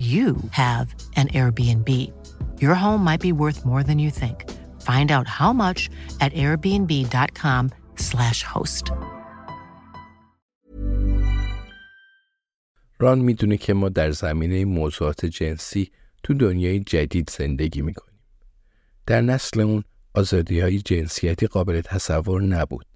you have an Airbnb. Your home might be worth more than you think. Find out how much at airbnb.com/slash host. ران می‌دونه که ما در زمینه موضوعات جنسی تو دنیای جدید زندگی می‌کنیم. در نسل اون آزادی های جنسیتی قابل تصور نبود.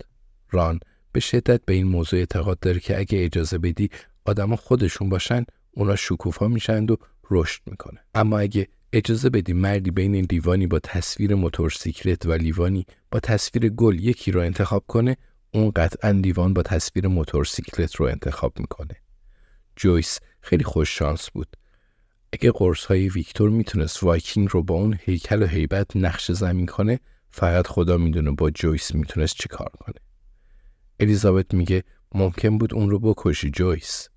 ران به شدت به این موضوع اعتقاد داره که اگه اجازه بدی آدما خودشون باشن اونا شکوفا میشند و رشد می‌کنن. اما اگه اجازه بدی مردی بین لیوانی با تصویر موتورسیکلت و لیوانی با تصویر گل یکی رو انتخاب کنه اون قطعا لیوان با تصویر موتورسیکلت رو انتخاب می‌کنه. جویس خیلی خوش شانس بود. اگه قرص های ویکتور می‌تونست وایکینگ رو با اون هیکل و هیبت نقش زمین کنه فقط خدا می‌دونه با جویس می‌تونست چی کار کنه. الیزابت میگه ممکن بود اون رو بکشی جویس.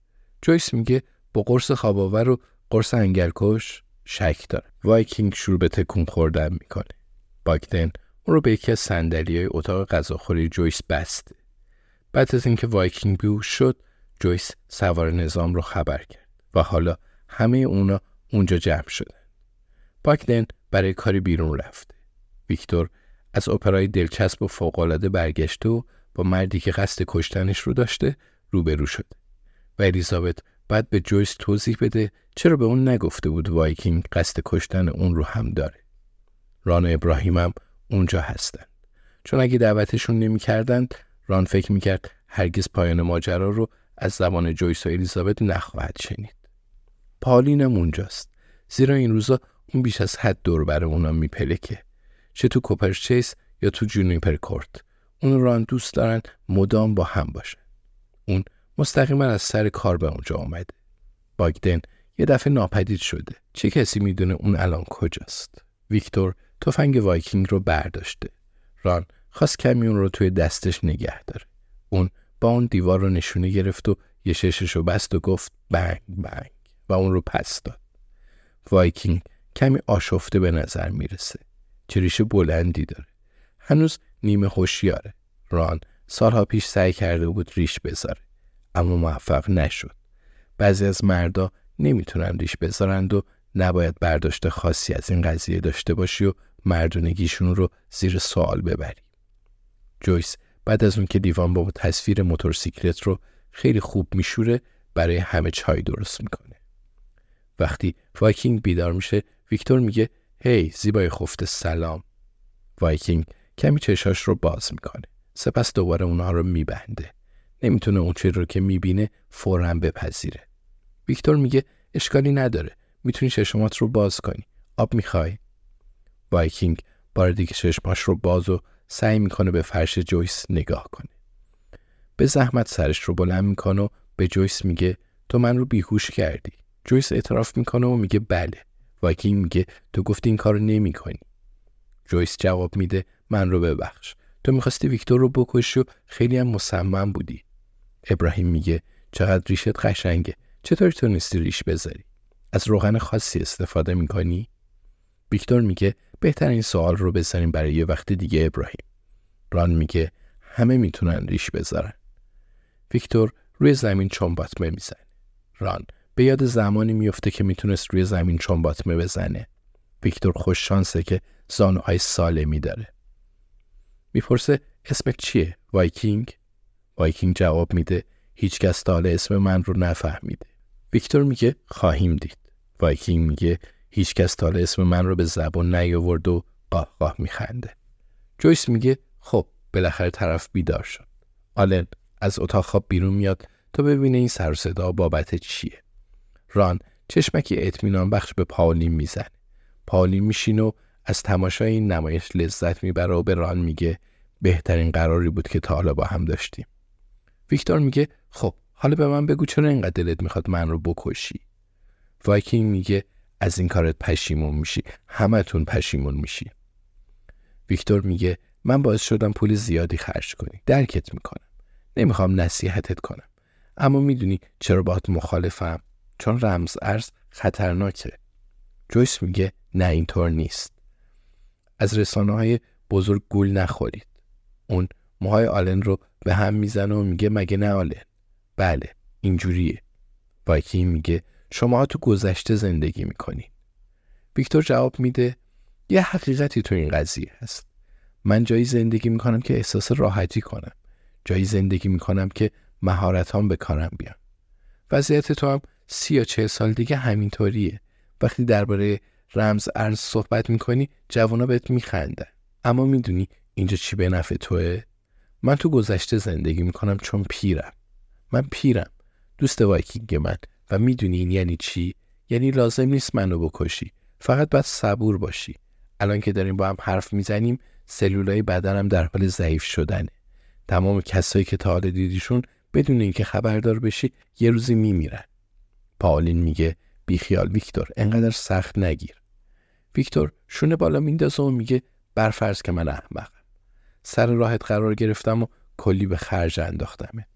جویس میگه با قرص خواباور و قرص انگل‌کش شک داره. وایکینگ شروع به تکون خوردن می‌کنه. باگدن اون رو به یکی از صندلی های اتاق غذاخوری جویس بسته. بعد از اینکه وایکینگ بیهوش شد جویس سواره نظام رو خبر کرد و حالا همه اونا اونجا جمع شدن. باگدن برای کاری بیرون رفته. ویکتور از اپرای دلچسب و فوق‌العاده برگشته و با مردی که قصد کشتنش رو داشته روبرو شده و الیزابت بعد به جویس توضیح بده چرا به اون نگفته بود وایکینگ قصد کشتن اون رو هم داره. ران و ابراهیم هم اونجا هستند. چون اگه دعوتشون نمی‌کردند ران فکر می‌کرد هرگز پایان ماجرا رو از زبان جویس و الیزابت نخواهد شنید. پالین هم اونجاست. زیرا این روزا اون بیش از حد دور و بر اونا میپلکه. چه تو کوپرچیس یا تو جونیپر کورت. اون و ران دوست دارن مدام با هم باشن. اون مستقیما از سر کار به اونجا آمده. باگدن یه دفعه ناپدید شده. چه کسی می‌دونه اون الان کجاست؟ ویکتور تفنگ وایکینگ رو برداشته. ران خواست کمی اون رو توی دستش نگه داره. اون با اون دیوار رو نشونه گرفت و یه ششش رو بست و گفت بنگ بنگ و اون رو پس داد. وایکینگ کمی آشفته به نظر می‌رسه. چریش بلندی داره. هنوز نیمه هوشیاره. ران سالها پیش سعی کرده بود ریش بذاره. اما موفق نشد. بعضی از مردا نمی‌تونن ریش بذارند و نباید برداشت خاصی از این قضیه داشته باشی و مردونگیشون رو زیر سوال ببری. جویس بعد از اون که لیوان با تصویر موتورسیکلت رو خیلی خوب میشوره برای همه چای درست می‌کنه. وقتی وایکینگ بیدار میشه ویکتور میگه هی زیبای خفته سلام. وایکینگ کمی چشاش رو باز می‌کنه. سپس دوباره اونها رو میبنده. نمی‌تونه اون چیزی رو که می‌بینه فورا بپذیره. ویکتور میگه اشکالی نداره. می‌تونی چشمات رو باز کنی. آب می‌خوای؟ وایکینگ بار دیگه چشماش رو باز و سعی می‌کنه به فرش جویس نگاه کنه. به زحمت سرش رو بلند می‌کنه و به جویس میگه تو من رو بیهوش کردی. جویس اعتراف می‌کنه و میگه بله. وایکینگ میگه تو گفتی این کارو نمی‌کنی. جویس جواب میده من رو ببخش. تو می‌خواستی ویکتور رو بکشی و خیلی هم مصمم بودی. ابراهیم میگه چقدر ریشت قشنگه. چطور تونستی ریش بذاری؟ از روغن خاصی استفاده می‌کنی؟ ویکتور میگه بهتره سوال رو بذاریم برای یه وقت دیگه ابراهیم. ران میگه همه می‌تونن ریش بذارن. ویکتور روی زمین چمباتمه می‌زنه. ران به یاد زمانی میفته که می‌تونست روی زمین چمباتمه بزنه. ویکتور خوش شانسه که زانوهای سالمی داره. می‌پرسه اسمت چیه؟ وایکینگ؟ وایکینگ جواب میده هیچکس تا حالا اسم من رو نفهمیده. ویکتور میگه خواهیم دید. وایکینگ میگه هیچکس تا اسم من رو به زبان نیاورد و قاه قاه میخنده. جویس میگه خب بالاخره طرف بیدار شد. آلن از اتاق خواب بیرون میاد تا ببینه این سر و صدا بابت چیه. ران چشمکی اطمینان بخش به پالین می‌زنه. پالین میشینه و از تماشای این نمایش لذت می‌بره و به ران میگه بهترین قراری بود که تا حالا با هم داشتیم. ویکتور میگه خب حالا به من بگو چرا اینقدر دلت می‌خواد من رو بکشی؟ وایکینگ میگه از این کارت پشیمون میشی همتون پشیمون میشی. ویکتور میگه من باعث شدم پول زیادی خرج کنی درکت می‌کنم. نمی‌خوام نصیحتت کنم. اما می‌دونی چرا باهات مخالفم؟ چون رمز ارز خطرناکه. جویس میگه نه اینطور نیست. از رسانه های بزرگ گول نخورید. اون موهای آلن رو به هم می‌زنه و میگه مگه نه آلن؟ بله اینجوریه. وایکینگ میگه شما تو گذشته زندگی می‌کنین. ویکتور جواب میده یه حقیقتی تو این قضیه هست. من جایی زندگی می‌کنم که احساس راحتی کنم. جایی زندگی می‌کنم که مهارتام به کارم بیان. وضعیت تو هم سی یا چهل سال دیگه همینطوریه. وقتی درباره رمز ارز صحبت می‌کنی جوانا بهت میخندن. اما می‌دونی اینجا چی به نفع توه؟ من تو گذشته زندگی می‌کنم چون پیرم. من پیرم. دوست وایکینگ من. و می‌دونی این یعنی چی؟ یعنی لازم نیست منو بکشی. فقط باید صبور باشی. الان که داریم با هم حرف می‌زنیم سلولای بدنم در حال ضعیف شدنه. تمام کسایی که تا حال دیدیشون بدون اینکه خبردار بشی یه روزی میمیرن. پاولین میگه بیخیال ویکتور انقدر سخت نگیر. ویکتور شونه بالا میندازه و میگه برفرض که من احمقم. سر راحت قرار گرفتم و کلی به خرج انداختمه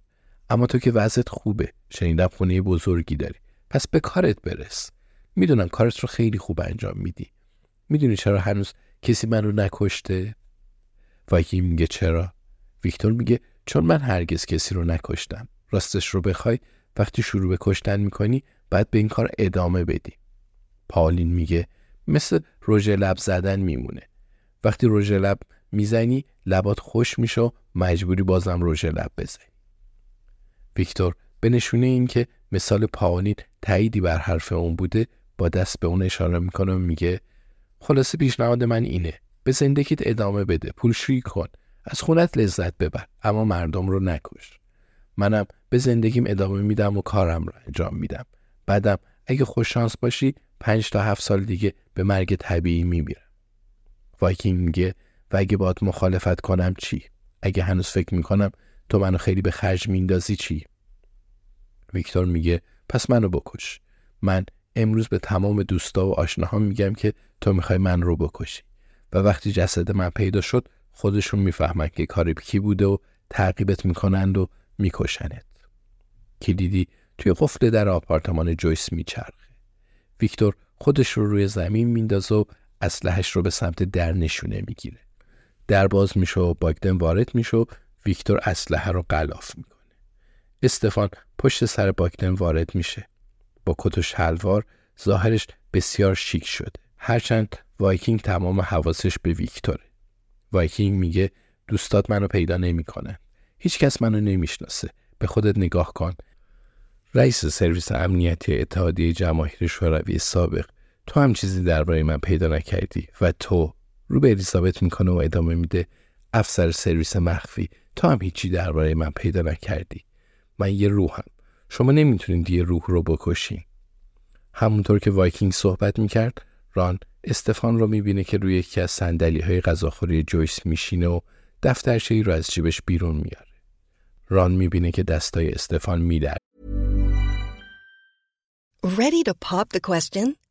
اما تو که وضعت خوبه شنیدم خونه بزرگی داری. پس به کارت برس. می‌دونم کارت رو خیلی خوب انجام میدی. می‌دونی چرا هنوز کسی من رو نکشته؟ وایکی میگه چرا؟ ویکتور میگه چون من هرگز کسی رو نکشتم. راستش رو بخوای وقتی شروع به کشتن می‌کنی بعد به این کار ادامه بدی. پالین میگه مثل رژ لب زدن میمونه. وقتی رژ لب می‌زنی لبات خوش میشه و مجبوری بازم رژ لب بزنی. ویکتور به نشونه این که مثال پاولین تاییدی بر حرف اون بوده با دست به اون اشاره می‌کنه و میگه خلاصه پیشنهاد من اینه به زندگیت ادامه بده پولشویی کن از خونه‌ت لذت ببر اما مردم رو نکش. منم به زندگیم ادامه میدم و کارم رو انجام میدم. بعدم اگه خوش شانس باشی پنج تا هفت سال دیگه به مرگ طبیعی میمیرم. وایکینگ میگه و اگه بات مخالفت کنم چی؟ اگه هنوز فکر می‌کنم تو منو خیلی به خرج میندازی چی؟ ویکتور میگه پس منو بکش. من امروز به تمام دوستا و آشناهام میگم که تو می‌خوای من رو بکشی. و وقتی جسد من پیدا شد خودشون می‌فهمن که کار کی بوده و تعقیبت می‌کنند و میکشنت. کلیدی توی قفل در آپارتمان جویس میچرخه. ویکتور خودش رو روی زمین میندازه و اسلحش رو به سمت در نشونه می‌گیره. در باز میشه و باگدن وارد میشه و ویکتور اسلحه رو غلاف می‌کنه. استفان پشت سر باگدن وارد میشه. با کت و شلوار ظاهرش بسیار شیک شده. هرچند وایکینگ تمام حواسش به ویکتوره. وایکینگ میگه دوستات منو پیدا نمی‌کنن. هیچکس منو نمی‌شناسه. به خودت نگاه کن. رئیس سرویس امنیتی اتحادیه جماهیر شوروی سابق تو هم چیزی درباره من پیدا نکردی و رو به الیزابت می‌کنه و ادامه میده. افسر سرویس مخفی. تو هم هیچی درباره من پیدا نکردی. من یه روحم. شما نمی‌تونید یه روح رو بکشین. همونطور که وایکینگ صحبت می‌کرد ران استفان رو می‌بینه که روی یکی از صندلی های غذاخوری جویس میشینه و دفترچه رو از جیبش بیرون میاره ران می‌بینه که دستای استفان میدر Ready to pop the question?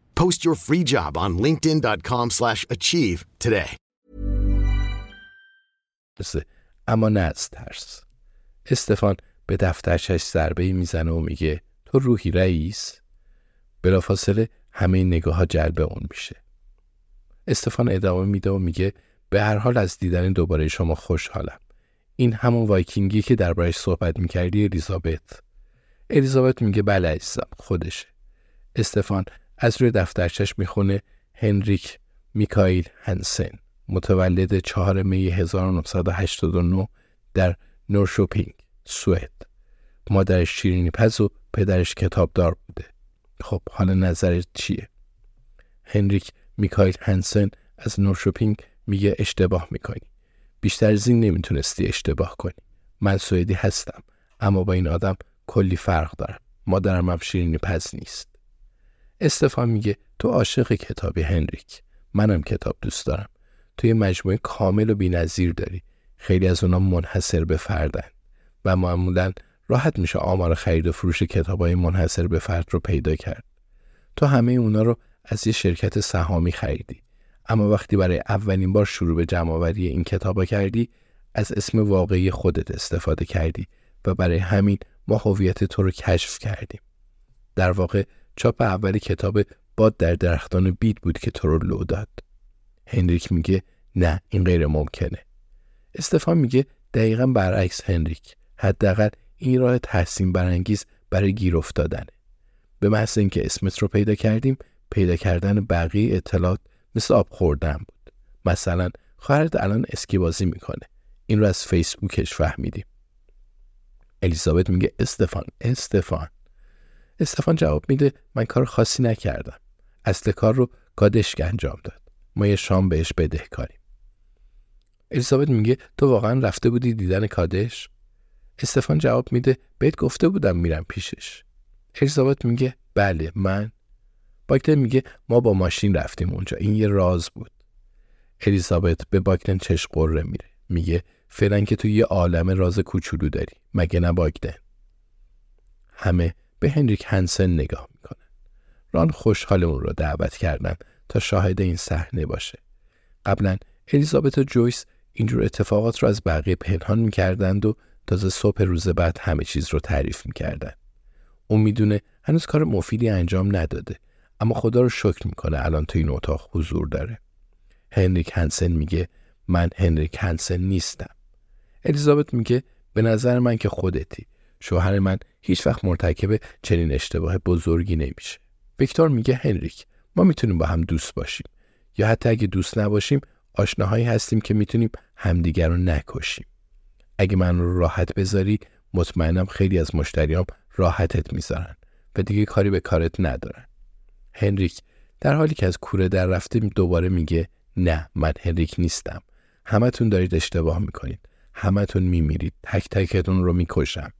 Post your free job on linkedin.com slash achieve today. اما نه از ترس. استفان به دفترشش ضربه می‌زنه و میگه تو روحی رئیس؟ بلافاصله همه نگاه ها جلب اون میشه. استفان ادامه میده و میگه به هر حال از دیدن دوباره شما خوشحالم. این همون وایکینگی که دربارش صحبت می‌کردی الیزابت. الیزابت میگه بله عزیزم خودشه. استفان از روی دفترچش می‌خونه هنریک میکایل هنسن متولد 4 می 1989 در نورشوپینگ سوئد. مادرش شیرینی پز و پدرش کتابدار بوده. خب حالا نظرت چیه؟ هنریک میکایل هنسن از نورشوپینگ میگه اشتباه می‌کنی. بیشتر از این نمی‌تونستی اشتباه کنی. من سوئدی هستم اما با این آدم کلی فرق دارم. مادرم هم شیرینی پز نیست. استفان میگه تو عاشق کتابی هنریک. منم کتاب دوست دارم. تو یه مجموعه کامل و بینظیر داری. خیلی از اونا منحصر به فردن. و معمولا راحت میشه آمار خرید و فروش کتابای منحصر به فرد رو پیدا کرد. تو همه اونا رو از یه شرکت سهامی خریدی. اما وقتی برای اولین بار شروع به جمعآوری این کتابا کردی از اسم واقعی خودت استفاده کردی و برای همین ما هویت تو رو کشف کردیم. در واقع چاپ اولی کتاب باد در درختان بید بود که تو رو لو داد. هنریک میگه نه این غیر ممکنه. استفان میگه دقیقا برعکس هنریک. حداقل این راه تحسین برانگیز برای گیر افتادنه به محض اینکه اسمت رو پیدا کردیم پیدا کردن بقیه اطلاعات مثل آب خوردن بود. مثلا خواهرت الان اسکی بازی می‌کنه. این رو از فیسبوکش فهمیدیم. الیزابت میگه استفان استفان. استفان جواب میده من کار خاصی نکردم. اصل کار رو کادشک انجام داد. ما یه شام بهش بدهکاریم الیزابت میگه تو واقعا رفته بودی دیدن کادش؟ استفان جواب میده بهت گفته بودم میرم پیشش. الیزابت میگه بله من. باکتن میگه ما با ماشین رفتیم اونجا. این یه راز بود. الیزابت به باکتن چش قره میره. میگه فعلا که تو یه عالم راز کوچولو داری. مگه نه باگدن همه به هنریک هنسن نگاه می‌کنن ران خوشحال اون رو دعوت کردن تا شاهد این صحنه باشه. قبلا الیزابت و جویس اینجور اتفاقات رو از بقیه پنهان می‌کردند و تازه صبح روز بعد همه چیز رو تعریف می‌کردن. اون می‌دونه هنوز کار مفیدی انجام نداده اما خدا رو شکر می‌کنه الان تو این اتاق حضور داره. هنریک هنسن میگه من هنریک هنسن نیستم. الیزابت میگه به نظر من که خودتی. شوهر من هیچ وقت مرتکب چنین اشتباه بزرگی نمیشه. ویکتور میگه هنریک ما می‌تونیم با هم دوست باشیم. یا حتی اگه دوست نباشیم آشناهایی هستیم که می‌تونیم همدیگر رو نکشیم. اگه من رو راحت بذاری مطمئنم خیلی از مشتریام راحتت می‌ذارن و دیگه کاری به کارت ندارن. هنریک در حالی که از کوره در رفتیم دوباره میگه نه من هنریک نیستم. همتون دارید اشتباه می‌کنید. همتون میمیرید. تک تکتون رو می‌کشم.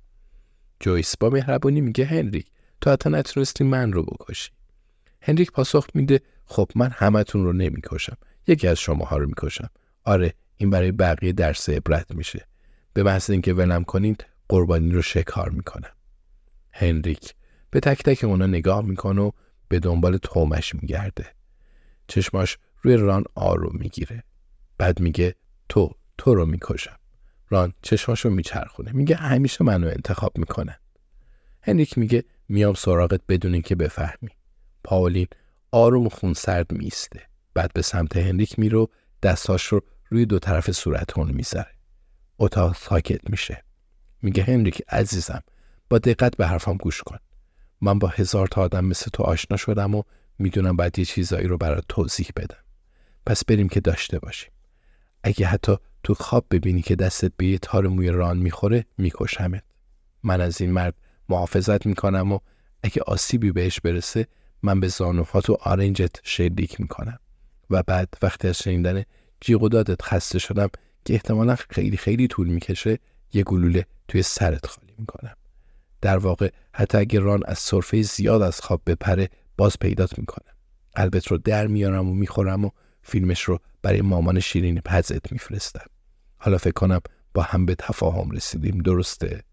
جویس با مهربانی میگه هنریک تو حتی نتونستی من رو بکشی. هنریک پاسخ میده خب من همتون رو نمی‌کشم یکی از شماها رو می‌کشم. آره این برای بقیه درس عبرت میشه. به محض اینکه ولم کنید قربانی رو شکار می‌کنم. هنریک به تک تک اونا نگاه می‌کنه و به دنبال تومش میگرده. چشماش روی ران آروم می‌گیره. بعد میگه تو تو رو می‌کشم. ران چشماشو میچرخونه. میگه همیشه منو انتخاب می‌کنن هنریک میگه میام سراغت بدون اینکه بفهمی. پاولین آروم و خونسرد میسته بعد به سمت هنریک میره دستاش رو روی دو طرف صورت اون می‌ذاره. اتاق ساکت میشه. میگه هنریک عزیزم با دقت به حرفم گوش کن. من با هزار تا آدم مثل تو آشنا شدم و می‌دونم باید یه چیزایی رو برات توضیح بدم. پس بریم که داشته باشیم. اگه حتی تو خواب ببینی که دستت به یه تار موی ران می‌خوره میکشمت. من از این مرد محافظت می‌کنم و اگه آسیبی بهش برسه من به زانوهات و آرنجت شلیک می‌کنم. و بعد وقتی از شنیدن جیغ و دادت خسته شدم که احتمالا خیلی خیلی طول می‌کشه یه گلوله توی سرت خالی می‌کنم. در واقع حتی اگه ران از صرفه زیاد از خواب بپره باز پیدات می‌کنم. قلبت رو در میارم و می‌خورم و فیلمش رو برای مامان شیرین پزت میفرستم حالا فکر کنم با هم به تفاهم رسیدیم درسته؟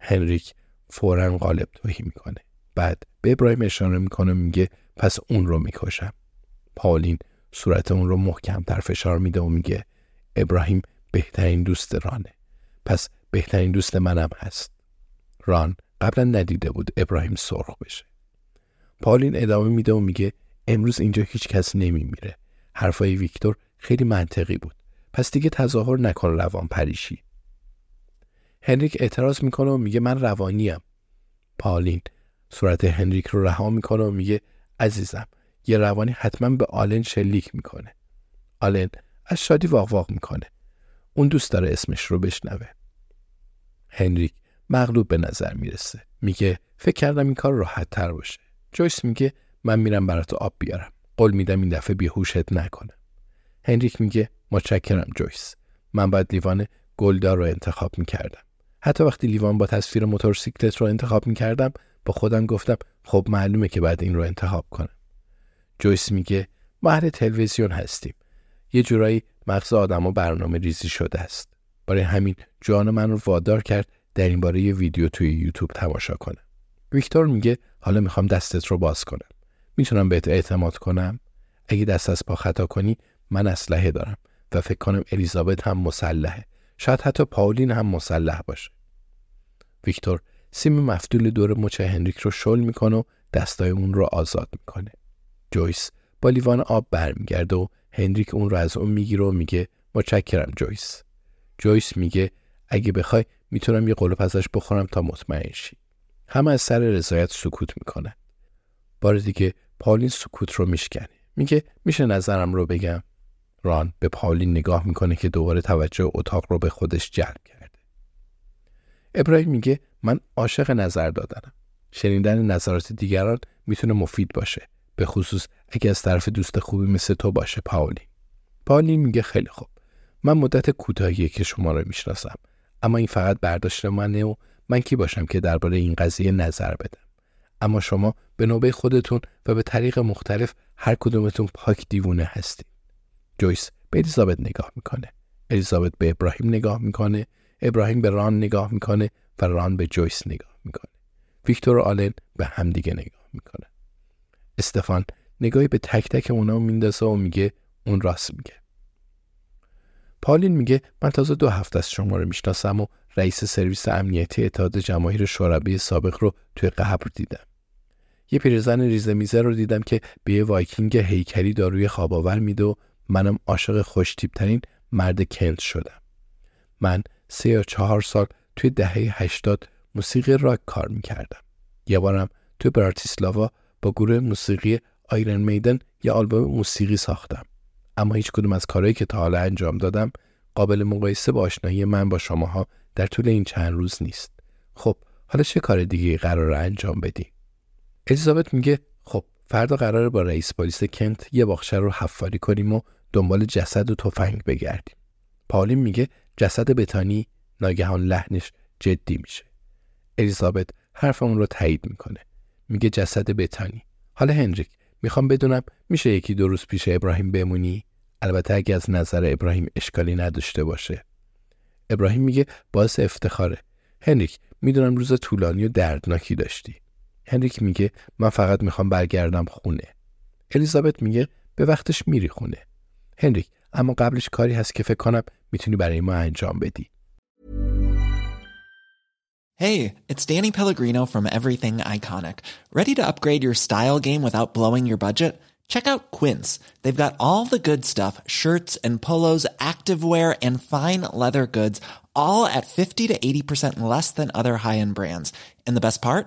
هنریک فورا قالب توهی می‌کنه. بعد به ابراهیم اشاره می‌کنه میگه پس اون رو می‌کشم. پاولین صورت اون رو محکمتر فشار میده و میگه ابراهیم بهترین دوست رانه. پس بهترین دوست منم هست. ران قبلا ندیده بود ابراهیم سرخ بشه. پالین ادامه میده و میگه امروز اینجا هیچ کس نمیمیره. حرفای ویکتور خیلی منطقی بود. پس دیگه تظاهر نکن روان پریشی. هنریک اعتراض می‌کنه و میگه من روانیم. پالین صورت هنریک رو رها می‌کنه و میگه عزیزم یه روانی حتما به آلن شلیک می‌کنه. آلن از شادی واق واق می‌کنه. اون دوست داره اسمش رو بشنوه. هنریک مغلوب به نظر می‌رسه. میگه فکر کردم این کار راحت تر باشه. جویس میگه من میرم برات آب بیارم. قول میدم این دفعه بیهوشت نکنه. هنریک میگه متشکرم جویس. من باید لیوان گلدار رو انتخاب می‌کردم. حتی وقتی لیوان با تصویر موتورسیکلت رو انتخاب می‌کردم با خودم گفتم خب معلومه که بعد این رو انتخاب کنم. جویس میگه ما تلویزیون هستیم. یه جورایی مغز آدم و برنامه ریزی شده است. برای همین جان من رو وادار کرد در این باره یه ویدیو توی یوتیوب تماشا کنم. ویکتور میگه حالا می‌خوام دستت رو باز کنم. می‌تونم بهت اعتماد کنم؟ اگه دست از پا خطا کنی من اسلحه دارم و فکر کنم الیزابت هم مسلحه. شاید حتی پاولین هم مسلح باشه. ویکتور سیم مفتول دور مچ هنریک رو شل می‌کنه و دستای اون رو آزاد می‌کنه. جویس با لیوان آب برمیگرده و هنریک اون رو از اون می‌گیره و میگه متشکرم جویس. جویس میگه اگه بخوای می‌تونم یه قلوب ازش بخورم تا مطمئن شی. همه از سر رضایت سکوت می‌کنه. بار دیگه پالین سکوت رو میشکنه. میگه میشه نظرم رو بگم. ران به پالین نگاه می‌کنه که دوباره توجه اتاق رو به خودش جلب کرده. ابراهیم میگه من عاشق نظر دادنم. شنیدن نظرات دیگران می‌تونه مفید باشه. به خصوص اگه از طرف دوست خوبی مثل تو باشه پاولین پاولین میگه خیلی خوب. من مدت کوتاهیه که شما رو می‌شناسم. اما این فقط برداشت منه و من کی باشم که درباره این قضیه نظر بدم. اما شما به نوبه خودتون و به طریق مختلف هر کدومتون پاک دیوونه هستید. جویس به الیزابت نگاه می‌کنه. الیزابت به ابراهیم نگاه می‌کنه. ابراهیم به ران نگاه می‌کنه و ران به جویس نگاه می‌کنه. ویکتور و آلن به همدیگه نگاه می‌کنه. استفان نگاهی به تک تک اونا میندازه و میگه اون راست میگه. پالین میگه من تازه دو هفته از شما رو می‌شناسم و رئیس سرویس امنیتی اتحاد جماهیر شوروی سابق رو توی قبر دیدم. یه پیرزن ریزه میزه رو دیدم که به یه وایکینگ هیکلی داروی خواب‌آور میده و منم عاشق خوش‌تیپ‌ترین مرد کنت شدم. من سه یا چهار سال توی دهه هشتاد موسیقی راک کار می‌کردم. یه بارم توی براتیسلاوا با گروه موسیقی Iron Maiden یه آلبوم موسیقی ساختم. اما هیچ کدوم از کارهایی که تا حالا انجام دادم قابل مقایسه با آشنایی من با شماها در طول این چند روز نیست. خب حالا چه کار دیگه قرار انجام بدی الیزابت میگه خب فردا قراره با رئیس پلیس کنت یه باخشه رو حفاری کنیم و دنبال جسد و تفنگ بگردیم. پالین میگه جسد بتانی ناگهان لحنش جدی میشه. الیزابت حرف اون رو تایید می‌کنه. میگه جسد بتانی. حالا هنریک می‌خوام بدونم میشه یکی دو روز پیش ابراهیم بمونی؟ البته اگه از نظر ابراهیم اشکالی نداشته باشه. ابراهیم میگه باعث افتخاره. هنریک می‌دونم روز طولانی و دردناکی داشتی. هنریک میگه من فقط می‌خوام برگردم خونه الیزابت میگه به وقتش میری خونه هنریک اما قبلش کاری هست که فکر کنم می‌تونی برای ما انجام بدی Hey, it's Danny Pellegrino from Everything Iconic. Ready to upgrade your style game without blowing your budget? Check out Quince. They've got all the good stuff, shirts and polos, activewear and fine leather goods, all at 50 to 80% less than other high-end brands. And the best part?